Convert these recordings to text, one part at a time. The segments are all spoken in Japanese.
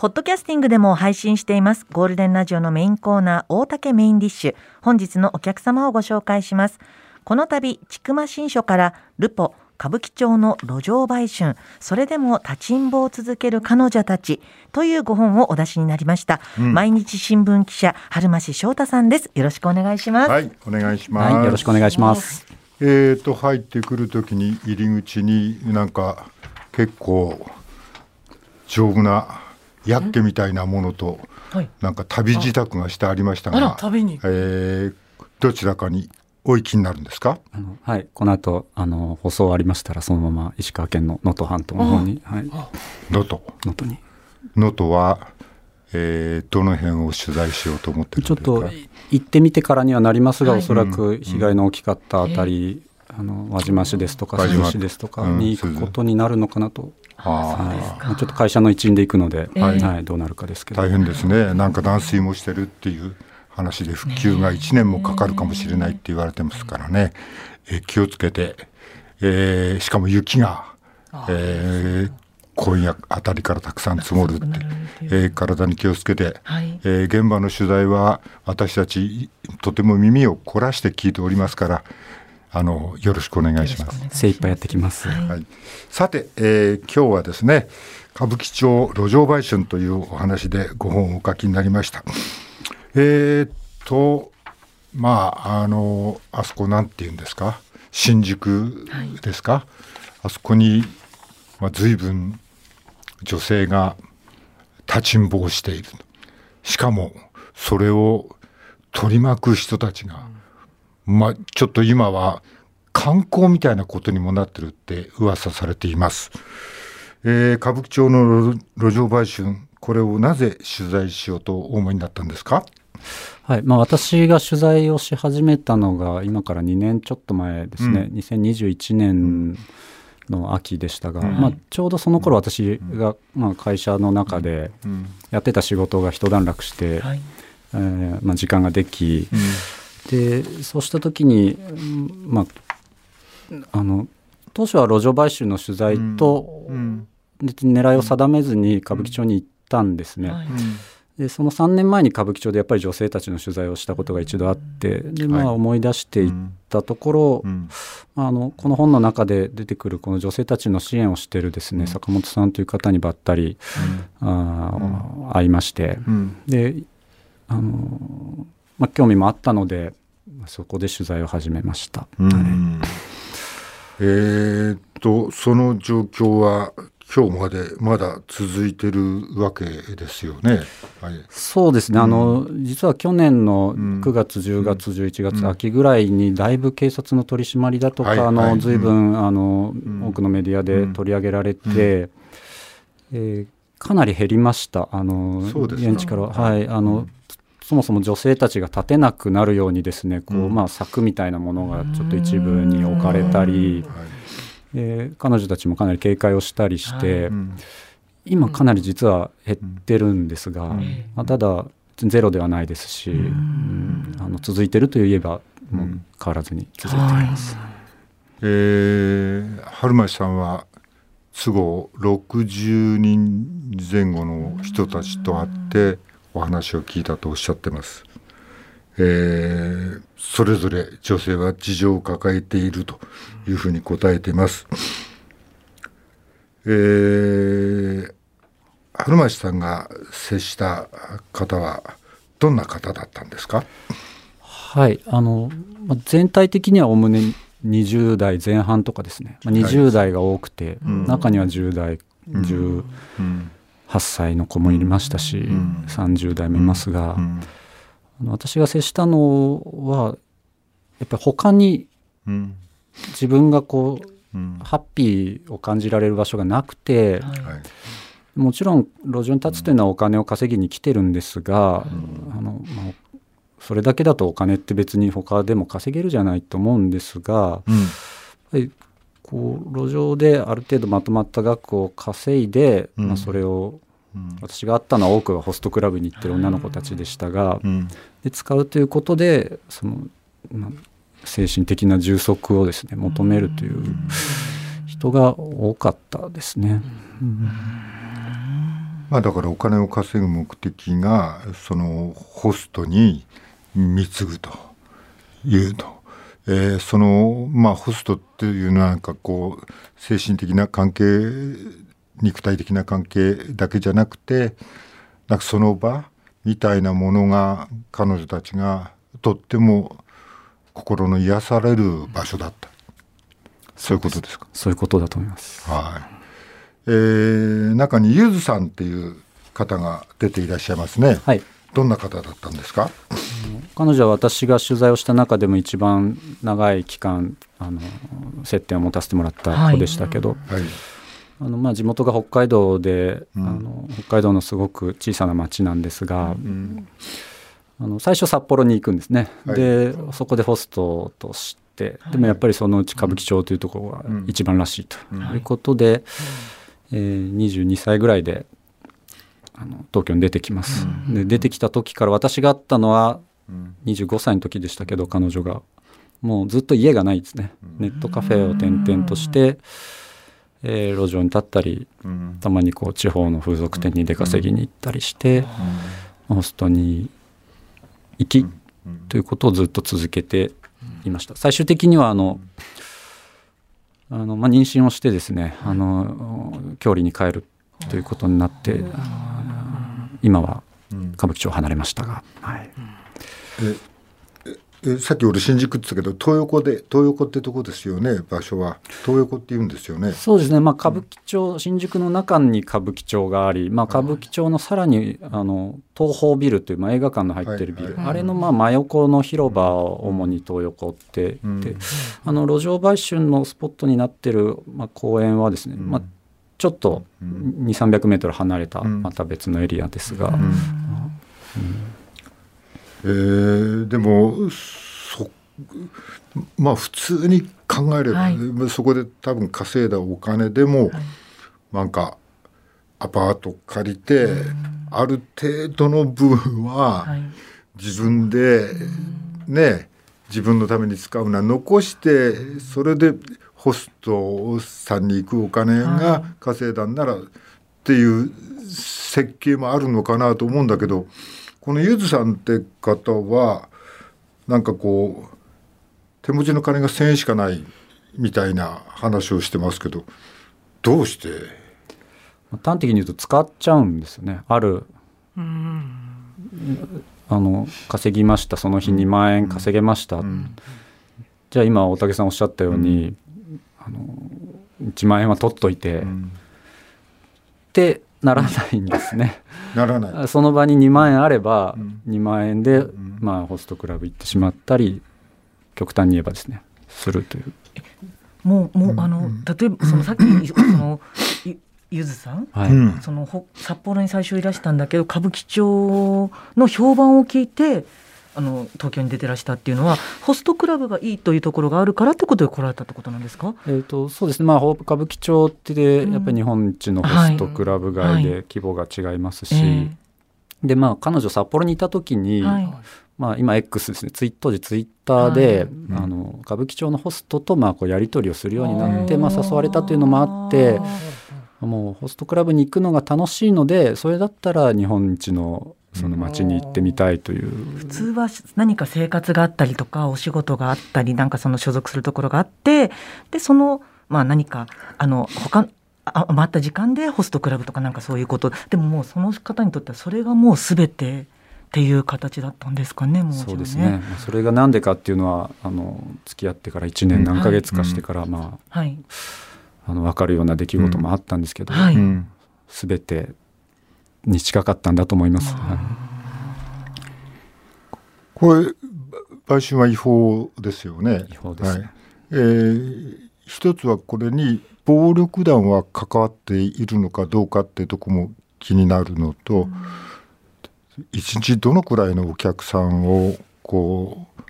ポッドキャスティングでも配信しています。ゴールデンラジオのメインコーナー大竹メインディッシュ。本日のお客様をご紹介します。この度千曲新書からルポ歌舞伎町の路上売春。それでも立ちんぼを続ける彼女たちというご本をお出しになりました、うん、毎日新聞記者春増翔太さんです。よろしくお願いします。はいお願いします、はい、よろしくお願いします。えーと入ってくるときに入り口になんか結構丈夫なヤッケみたいなものと、はい、なんか旅支度がしてありましたが、旅に、えー、どちらかにお行きになるんですか？あのはい。この後あの放送ありましたらそのまま石川県の能登半島の方に能登？能登に。能登は、えー、どの辺を取材しようと思ってるんですか？ちょっと行ってみてからにはなりますが、はい、おそらく被害の大きかったあたり、うん、あの輪島市ですとか珠洲市ですとかに行くことになるのかなとはい、ちょっと会社の一員で行くので、はい、はい、どうなるかですけど。大変ですね。なんか断水もしてるっていう話で復旧が1年もかかるかもしれないって言われてますからね、え気をつけて、えー、しかも雪が、えー、今夜あたりからたくさん積もるって、えー、体に気をつけて、はい、えー、現場の取材は私たちとても耳を凝らして聞いておりますからあのよろしくお願いします。精一杯やってきます。はい。さて、えー、今日はですね、歌舞伎町路上売春というお話でご本をお書きになりました。えー、っとまああのあそこなんて言うんですか、新宿ですか？はい、あそこにまあ随分女性が立ちんぼをしている。しかもそれを取り巻く人たちが。うんまあ、ちょっと今は観光みたいなことにもなってるって噂されています。えー、歌舞伎町の路上売春、これをなぜ取材しようとお思いになったんですか？はい。まあ、私が取材をし始めたのが今から2年ちょっと前ですね、うん、2021年の秋でしたが、うん、まあ、ちょうどその頃私が、まあ、会社の中でやってた仕事が一段落して、うん、えー、まあ、時間ができ、でそうした時に、まあ、あの当初は路上買収の取材と、別に狙いを定めずに歌舞伎町に行ったんですね。でその3年前に歌舞伎町でやっぱり女性たちの取材をしたことが一度あってで、まあ、思い出していったところ、あのこの本の中で出てくるこの女性たちの支援をしているですね、坂本さんという方にばったり、あ会いまして、であのまあ、興味もあったのでそこで取材を始めました。えー、っとその状況は今日までまだ続いてるわけですよね。はい、そうですね、うん、あの実は去年の9月、うん、10月、11月、秋ぐらいにだいぶ警察の取り締まりだとか、はい、あの随分、あの多くのメディアで取り上げられて、うん、えー、かなり減りました。あの現地からは。い。あの、そもそも女性たちが立てなくなるようにですねこう、まあ、柵みたいなものがちょっと一部に置かれたり、で彼女たちもかなり警戒をしたりして、今かなり実は減ってるんですが、まあ、ただゼロではないですし、うん、あの続いてるといえばもう変わらずに続いています。えー、春巻さんは都合60人前後の人たちと会ってお話を聞いたとおっしゃってます。えー、それぞれ女性は事情を抱えているというふうに答えています。えー、春巻さんが接した方はどんな方だったんですか？はいあの全体的にはおおむね20代前半とかですね、まあ、20代が多くて、はい、中には10代、うん、10、うん8歳の子もいましたし、うん、30代もいますが、うん、あの私が接したのはやっぱり他に自分がこう、うん、ハッピーを感じられる場所がなくて、はい、もちろん路上に立つというのはお金を稼ぎに来てるんですが、あのまあ、それだけだとお金って別に他でも稼げるじゃないと思うんですが、やっぱりこう路上である程度まとまった額を稼いで、うん、まあ、それを、うん、私があったのは多くがホストクラブに行ってる女の子たちでしたが、うん、で使うということでその、まあ、精神的な充足をですね求めるという人が多かったですね。まあだからお金を稼ぐ目的がそのホストに貢ぐというと、えー、そのまあホストっていうのはなんかこう精神的な関係肉体的な関係だけじゃなくてなんかその場みたいなものが彼女たちがとっても心の癒される場所だったそういうことですか？そういうことだと思います。はいえー、中にゆずさんっていう方が出ていらっしゃいますね。はい。どんな方だったんですか？彼女は私が取材をした中でも一番長い期間あの接点を持たせてもらった子でしたけど、はい、あのまあ地元が北海道で、うん、あの北海道のすごく小さな町なんですが、うん、あの最初札幌に行くんですね。はい、でそこでホストとしてでもやっぱりそのうち歌舞伎町というところが一番らしいということで。うんえー、22歳ぐらいであの東京に出てきます、うん、で出てきた時から私が会ったのは25歳の時でしたけど彼女が。もうずっと家がないですね、ネットカフェを転々として、えー、路上に立ったり、たまにこう地方の風俗店に出稼ぎに行ったりして、ホストに行きということをずっと続けていました。最終的にはあの、あの、まあ、妊娠をしてですねあの郷里に帰るということになって今は歌舞伎町を離れましたが、はい、えさっき俺新宿って言ったけど東横で東横ってとこですよね場所は。東横って言うんですよね。そうですね。まあ歌舞伎町、新宿の中に歌舞伎町があり、まあ、歌舞伎町のさらにあの東宝ビルという、まあ、映画館の入ってるビル、はいはい、あれのまあ真横の広場を主に東横って言って、うん、あの路上売春のスポットになってる、まあ、公園はですね、うん、まあ、ちょっと2 3 0 0メートル離れたまた別のエリアですが。うんえー、でもそまあ普通に考えれば、はい、そこで多分稼いだお金でも、はい、なんかアパート借りて、ある程度の部分は自分でね自分のために使うのは残してそれでホストさんに行くお金が稼いだんならっていう設計もあるのかなと思うんだけど。このゆずさんって方はなんかこう手持ちの金が1,000円しかないみたいな話をしてますけどどうして？端的に言うと使っちゃうんですよね。ある。あの稼ぎました。その日2万円稼げました、うん、じゃあ今大竹さんおっしゃったように、うん、あの1万円は取っといて、うん、ってならないんですね。ならない。その場に2万円あれば2万円で、まあ、ホストクラブ行ってしまったり極端に言えばですね。するという。もうもうあの例えばそのさっき そのゆずさん、はい、その札幌に最初いらしたんだけど歌舞伎町の評判を聞いてあの東京に出てらしたっていうのはホストクラブがいいというところがあるからってことで来られたってことなんですか、えーと、そうですね、まあ、歌舞伎町ってでやっぱり日本一のホストクラブ街で規模が違いますし、はいはいえ。ー、でまあ、彼女札幌にいた時に、はい、まあ、今 X ですね。ツイ当時ツイッターで、あの歌舞伎町のホストとまあこうやり取りをするようになって、まあ、誘われたというのもあって。もうホストクラブに行くのが楽しいのでそれだったら日本一のその町に行ってみたいという、普通は何か生活があったりとかお仕事があったりなんかその所属するところがあってでそのまあ何かあの他余った時間でホストクラブとかなんかそういうこと。でももうその方にとってはそれがもう全てっていう形だったんですかね、もう、ね、そうですね。それがなんでかっていうのは、あの付き合ってから1年何ヶ月かしてから、うん、まあ、はい、あの分かるような出来事もあったんですけど、うん。はい、全てに近かったんだと思います。これ買収は違法ですよね。違法です、ね、はい、えー、一つはこれに暴力団は関わっているのかどうかっていうとこも気になるのと、一日どのくらいのお客さんをこう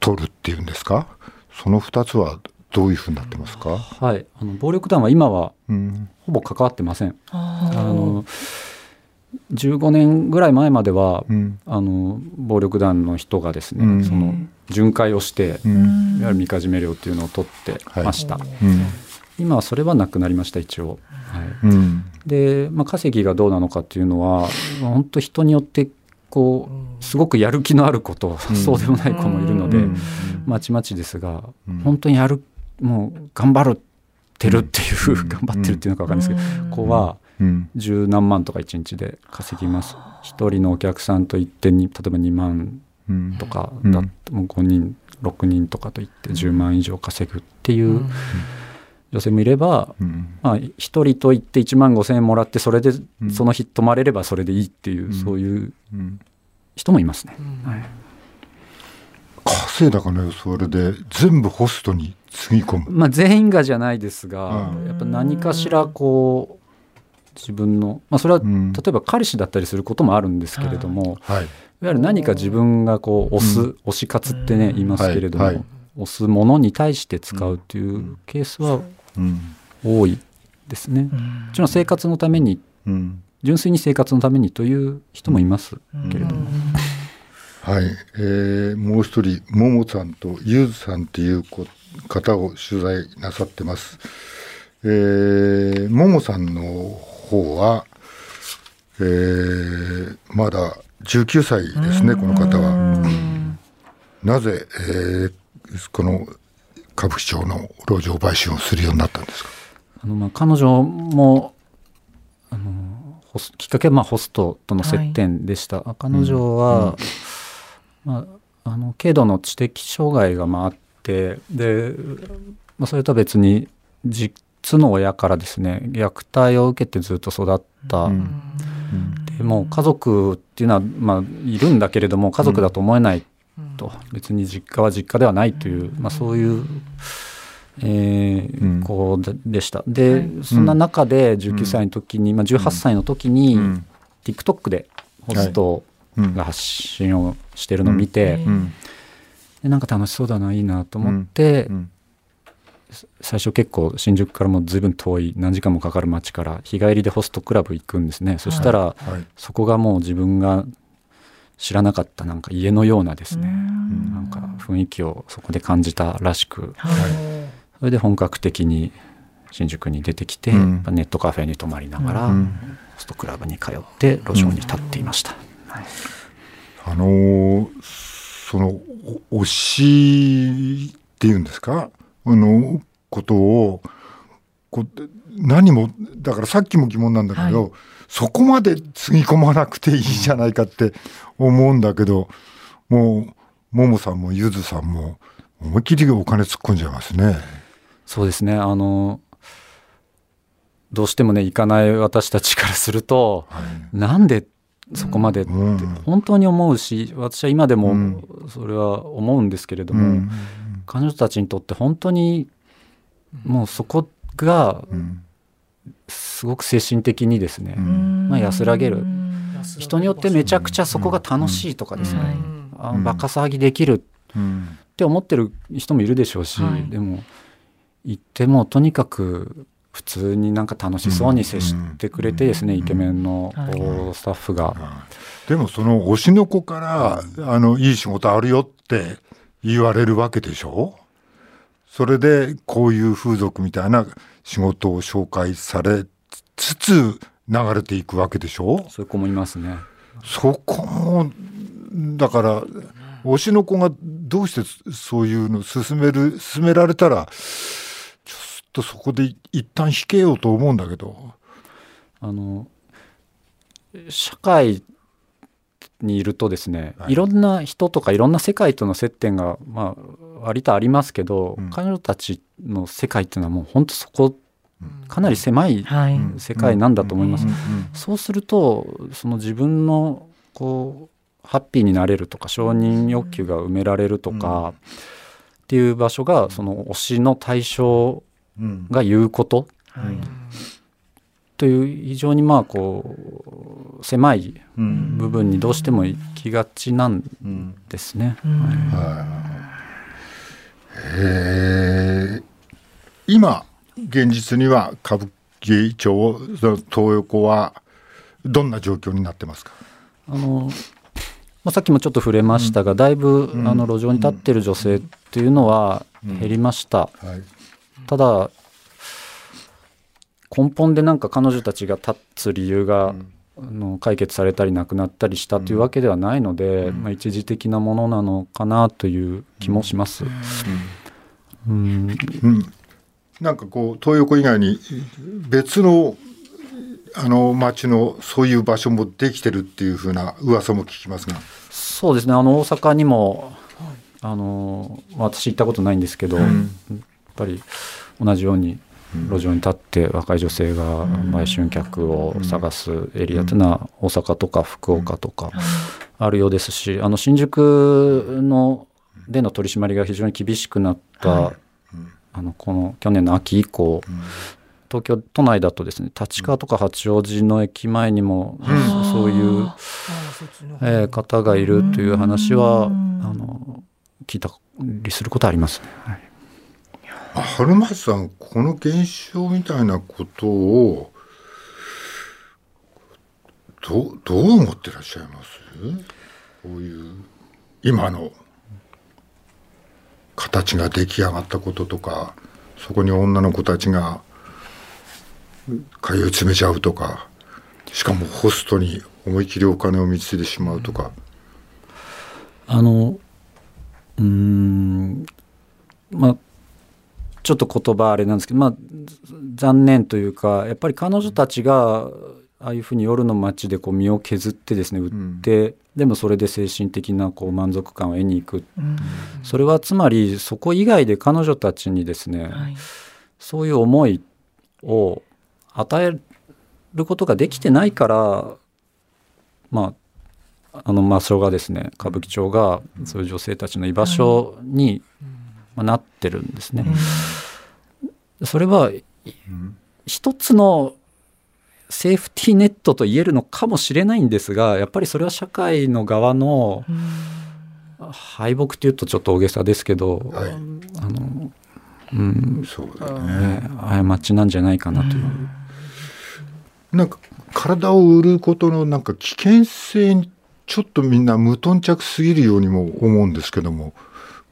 取るっていうんですか？その2つはどういうふうになってますか、はい、あの暴力団は今はほぼ関わってません。うん、あの15年ぐらい前までは、うん、あの暴力団の人がですね、うん、その巡回をして、うん、いわゆるみかじめ料っていうのを取ってました、はい、今はそれはなくなりました一応、はい。で、まあ、稼ぎがどうなのかっていうのは本当人によってこうすごくやる気のある子と、そうでもない子もいるので、まちまちですが、本当にやるもう頑張ってるっていう、頑張ってるっていうのか分かんないですけど、子は十何万とか1日で稼ぎます。一人のお客さんと行ってに例えば2万とかだ、もう5人6人とかといって10万以上稼ぐっていう。女性もいれば、うん、まあ、1人といって1万5,000円もらってそれでその日泊まれればそれでいいっていう、うん、そういう人もいますね。はい、稼いだかのそれで全部ホストにつぎ込む、まあ、全員がじゃないですが、やっぱ何かしらこう自分の、まあ、それは例えば彼氏だったりすることもあるんですけれども、はい、い。わゆる何か自分がこう押す、推し活ってね言いますけれども、はい、押すものに対して使うというケースは多いですね。もちろん生活のために、純粋に生活のためにという人もいますけれども。はい、えー、もう一人ももさんとゆずさんっていう方を取材なさってます。えー、ももさんの方は、えー、まだ19歳ですねこの方は。なぜ、えー、この歌舞伎町の路上売春をするようになったんですか？あのまあ彼女もあのきっかけはまあホストとの接点でした、はい、彼女は、うん、まあ、あの軽度の知的障害がまああってで、まあ、それとは別に実の親からですね虐待を受けてずっと育った、うん、でも家族っていうのは、まあ、いるんだけれども家族だと思えないと、別に実家は実家ではないという、まあ、そういう、えー、子でした。で、そんな中で19歳の時に、まあ、18歳の時に、TikTok でホストが発信をしてるのを見て、でなんか楽しそうだないいなと思って、最初結構新宿からも随分遠い何時間もかかる街から日帰りでホストクラブ行くんですね。そしたら、そこがもう自分が知らなかったなんか家のようなですね。なんか雰囲気をそこで感じたらしく、はい、それで本格的に新宿に出てきて、うん、ネットカフェに泊まりながら、うん、ホストクラブに通って路上に立っていました。はい、あのー、その推しっていうんですか？あのことをこ何もだからさっきも疑問なんだけど、はい。そこまでつぎ込まなくていいじゃないかって思うんだけど、もう、ももさんもゆずさんも、思いっきりお金突っ込んじゃいますね。そうですね。あの、どうしてもね、行かない私たちからすると、はい、なんでそこまでって本当に思うし、私は今でもそれは思うんですけれども、うん、彼女たちにとって本当にもうそこがすごく精神的にですね、まあ、安らげる。人によってめちゃくちゃそこが楽しいとかですね、あバカ騒ぎできるって思ってる人もいるでしょうし、でも行ってもとにかく普通になんか楽しそうに接してくれてですね、イケメンのスタッフが。でもその推しの子からあのいい仕事あるよって言われるわけでしょ？それでこういう風俗みたいな仕事を紹介されつつ流れていくわけでしょ？そういう子もいますね。そこもだから推しの子がどうしてそういうの進める進められたらちょっとそこで一旦引けようと思うんだけど。あの社会にいるとですね、はい、いろんな人とかいろんな世界との接点が、まあ、割とありますけど、うん、彼女たちの世界っていうのはもう本当そこかなり狭い世界なんだと思います。そうするとその自分のこうハッピーになれるとか承認欲求が埋められるとかっていう場所がその推しの対象が言うこと、という非常にまあこう狭い部分にどうしても行きがちなんですね。今現実には歌舞伎町東横はどんな状況になってますか？あの、まあ、さっきもちょっと触れましたが、うん、だいぶ、うん、あの路上に立ってる女性っていうのは減りました。はい、ただ根本でなんか彼女たちが立つ理由が、あの解決されたりなくなったりしたというわけではないので、まあ、一時的なものなのかなという気もします。うん。なんかこう東横以外に別のあの町のそういう場所もできてるっていうふうな噂も聞きますが。そうですね。あの大阪にもあの私行ったことないんですけど、うん、やっぱり同じように路上に立って若い女性が売春客を探すエリアというのは大阪とか福岡とかあるようですしあの新宿のでの取り締まりが非常に厳しくなった、あのこの去年の秋以降、東京都内だとですね立川とか八王子の駅前にも、そういう、えー、方がいるという話は、あの聞いたりすることありますね。はい春松さんこの現象みたいなことをどどう思ってらっしゃいます？こういう今の形が出来上がったこととかそこに女の子たちが通い詰めちゃうとかしかもホストに思い切りお金を見つけてしまうとか。あのうんまあちょっと言葉あれなんですけど、まあ、残念というかやっぱり彼女たちがああいうふうに夜の街でこう身を削ってですね売って、うん、でもそれで精神的なこう満足感を得に行く、うん、それはつまりそこ以外で彼女たちにですね、はい、そういう思いを与えることができてないからまああのまあそれがですね歌舞伎町がそういう女性たちの居場所に、まあ、なってるんですね。それは一つのセーフティーネットと言えるのかもしれないんですがやっぱりそれは社会の側の敗北というとちょっと大げさですけど、はい、あのうんそうだね過ちなんじゃないかなという。なんか体を売ることのなんか危険性にちょっとみんな無頓着すぎるようにも思うんですけども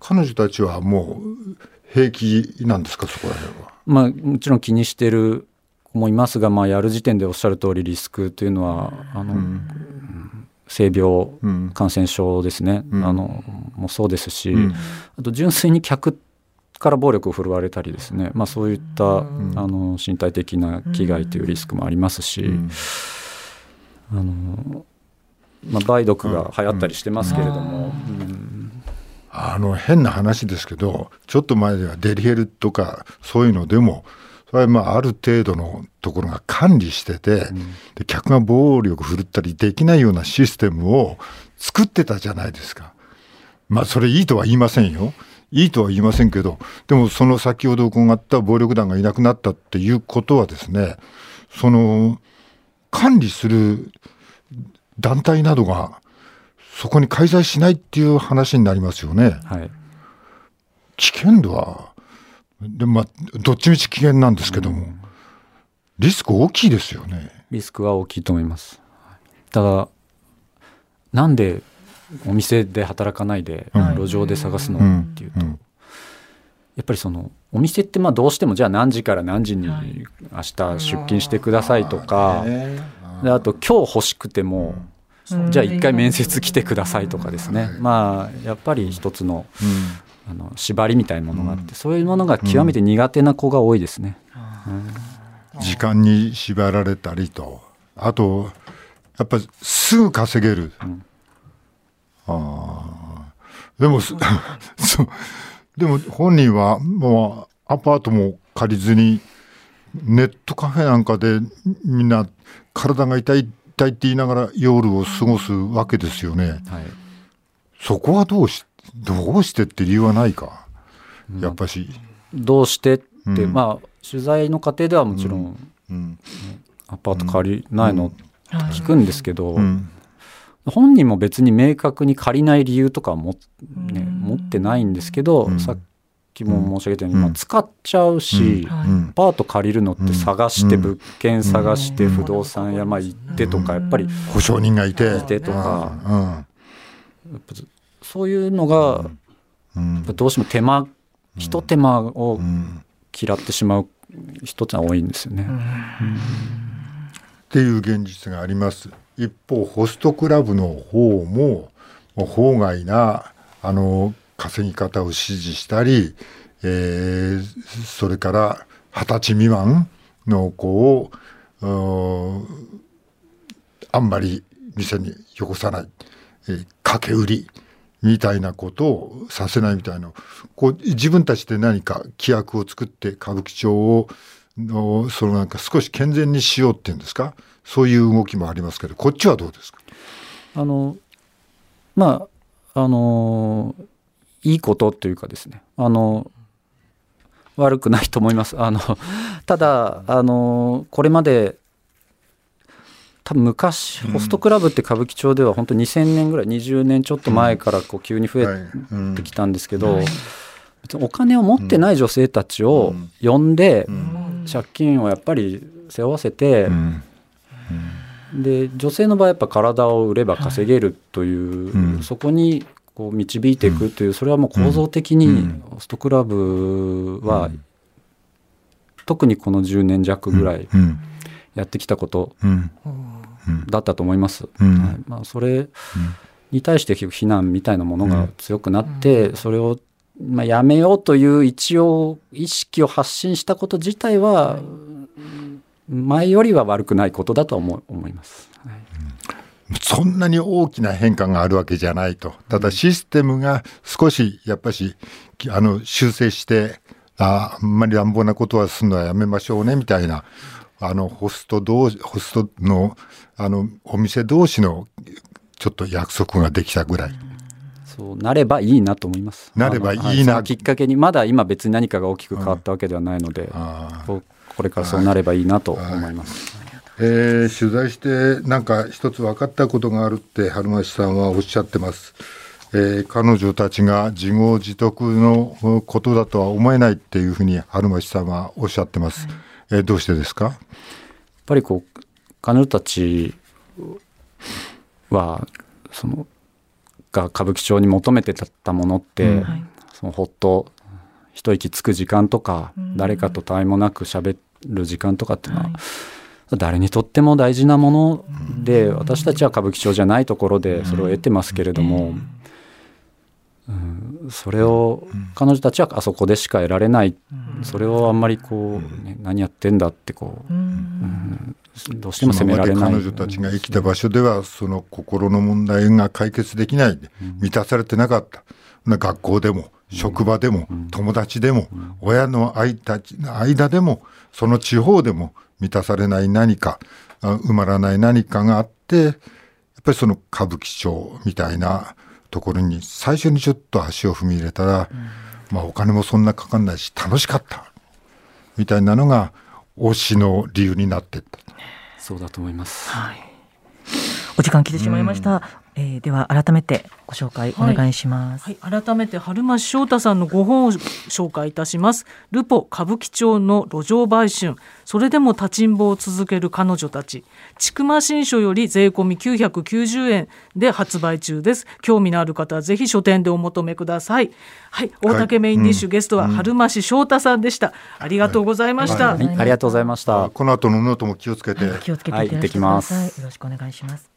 彼女たちはもう平気なんですかそこら辺は？まあもちろん気にしてる子もいますが、まあ、やる時点でおっしゃる通りリスクというのはあの、うん、性病、うん、感染症ですね、うん、あのもそうですし、あと純粋に客から暴力を振るわれたりですね、まあ、そういった、あの身体的な危害というリスクもありますし、あのまあ、梅毒が流行ったりしてますけれども。あの変な話ですけどちょっと前ではデリヘルとかそういうのでもそれはまあある程度のところが管理してて、うん、で客が暴力振るったりできないようなシステムを作ってたじゃないですか。まあそれいいとは言いませんよ。いいとは言いませんけど、でもその先ほど伺った暴力団がいなくなったっていうことはですね、その管理する団体などがそこに介在しないっていう話になりますよね。はい、危険度はでまあどっちみち危険なんですけども、うん、リスク大きいですよね。リスクは大きいと思います。ただなんでお店で働かないで路上で探すの？っていうと、やっぱりそのお店ってまあどうしてもじゃあ何時から何時に明日出勤してくださいとか、であと今日欲しくてもじゃあ一回面接来てくださいとかですね、まあやっぱり一つの,、あの縛りみたいなものがあって、そういうものが極めて苦手な子が多いですね。時間に縛られたりと。あとやっぱりすぐ稼げる、うん、あでも そう。でも本人はもうアパートも借りずにネットカフェなんかでみんな体が痛い体って言いながら夜を過ごすわけですよね。はい、そこはどうしどうしてって理由はないか、やっぱし。どうしてって、うん、まあ取材の過程ではもちろん、うん、アパート借りないの、うん、聞くんですけど、本人も別に明確に借りない理由とかも、ね、持ってないんですけど、さっきも申し上げたように、まあ、使っちゃうし、アパート借りるのって探して、物件探して不動産屋行ってとかやっぱり保証人がいて。いてとか、そういうのが、どうしても手間ひと手間を嫌ってしまう人ってのは多いんですよね。っていう現実があります。一方ホストクラブの方も法外なあの稼ぎ方を指示したり、えー、それから二十歳未満の子をあんまり店によこさない、えー、掛け売りみたいなことをさせないみたいなこう自分たちで何か規約を作って歌舞伎町をのそのなんか少し健全にしようっていうんですか？そういう動きもありますけどこっちはどうですか？あのまああのいいことというかですねあの悪くないと思います。あのただあのこれまで多分昔ホストクラブって歌舞伎町では本当2000年ぐらい20年ちょっと前からこう急に増えてきたんですけど、別にお金を持ってない女性たちを呼んで借金をやっぱり背負わせて、で女性の場合やっぱ体を売れば稼げるという、そこにこう導いていくというそれはもう構造的にホストクラブは特にこの10年弱ぐらいやってきたことだったと思います。はい。まあ、それに対して非難みたいなものが強くなって、それをまあ、やめようという一応意識を発信したこと自体は前よりは悪くないことだと思思います。はいそんなに大きな変化があるわけじゃないと。ただシステムが少しやっぱしあの修正してああんまり乱暴なことはするのはやめましょうねみたいなあのホスト同ホストのあのお店同士のちょっと約束ができたぐらい。そうなればいいなと思います。なればいいな。きっかけにまだ今別に何かが大きく変わったわけではないので、うん、これからそうなればいいなと思います。えー、取材してなんか一つ分かったことがあるって春巻さんはおっしゃってます。えー、彼女たちが自業自得のことだとは思えないっていうふうに春巻さんはおっしゃってます。はい、えー、どうしてですか？やっぱりこう彼女たちはそのが歌舞伎町に求めてたものって、うん、そのほっと一息つく時間とか、うん、誰かとたいもなく喋る時間とかっていうのは、はい、誰にとっても大事なもので、うん、私たちは歌舞伎町じゃないところでそれを得てますけれども、うん、それを彼女たちはあそこでしか得られない、それをあんまりこう、ね、何やってんだってこう、うん。どうしても責められない。彼女たちが生きた場所ではその心の問題が解決できない。満たされてなかった、学校でも職場でも、友達でも、親の間間でもその地方でも満たされない何か埋まらない何かがあってやっぱりその歌舞伎町みたいなところに最初にちょっと足を踏み入れたら、まあ、お金もそんなかかんないし楽しかった。みたいなのが推しの理由になっていった。そうだと思います、はい、お時間来てしまいました、えー、では改めてご紹介お願いします、はい。はい、改めて春増翔太さんのご本を紹介いたします。ルポ歌舞伎町の路上売春。それでも立ちんぼを続ける彼女たち。ちくま新書より税込み990円で発売中です。興味のある方はぜひ書店でお求めください。はい。大竹メインディッシュ、はい、ゲストは春増翔太さんでした、ありがとうございました、ありがとうございました。この後のノートも気をつけて。気をつけてい。ってきます、よろしくお願いします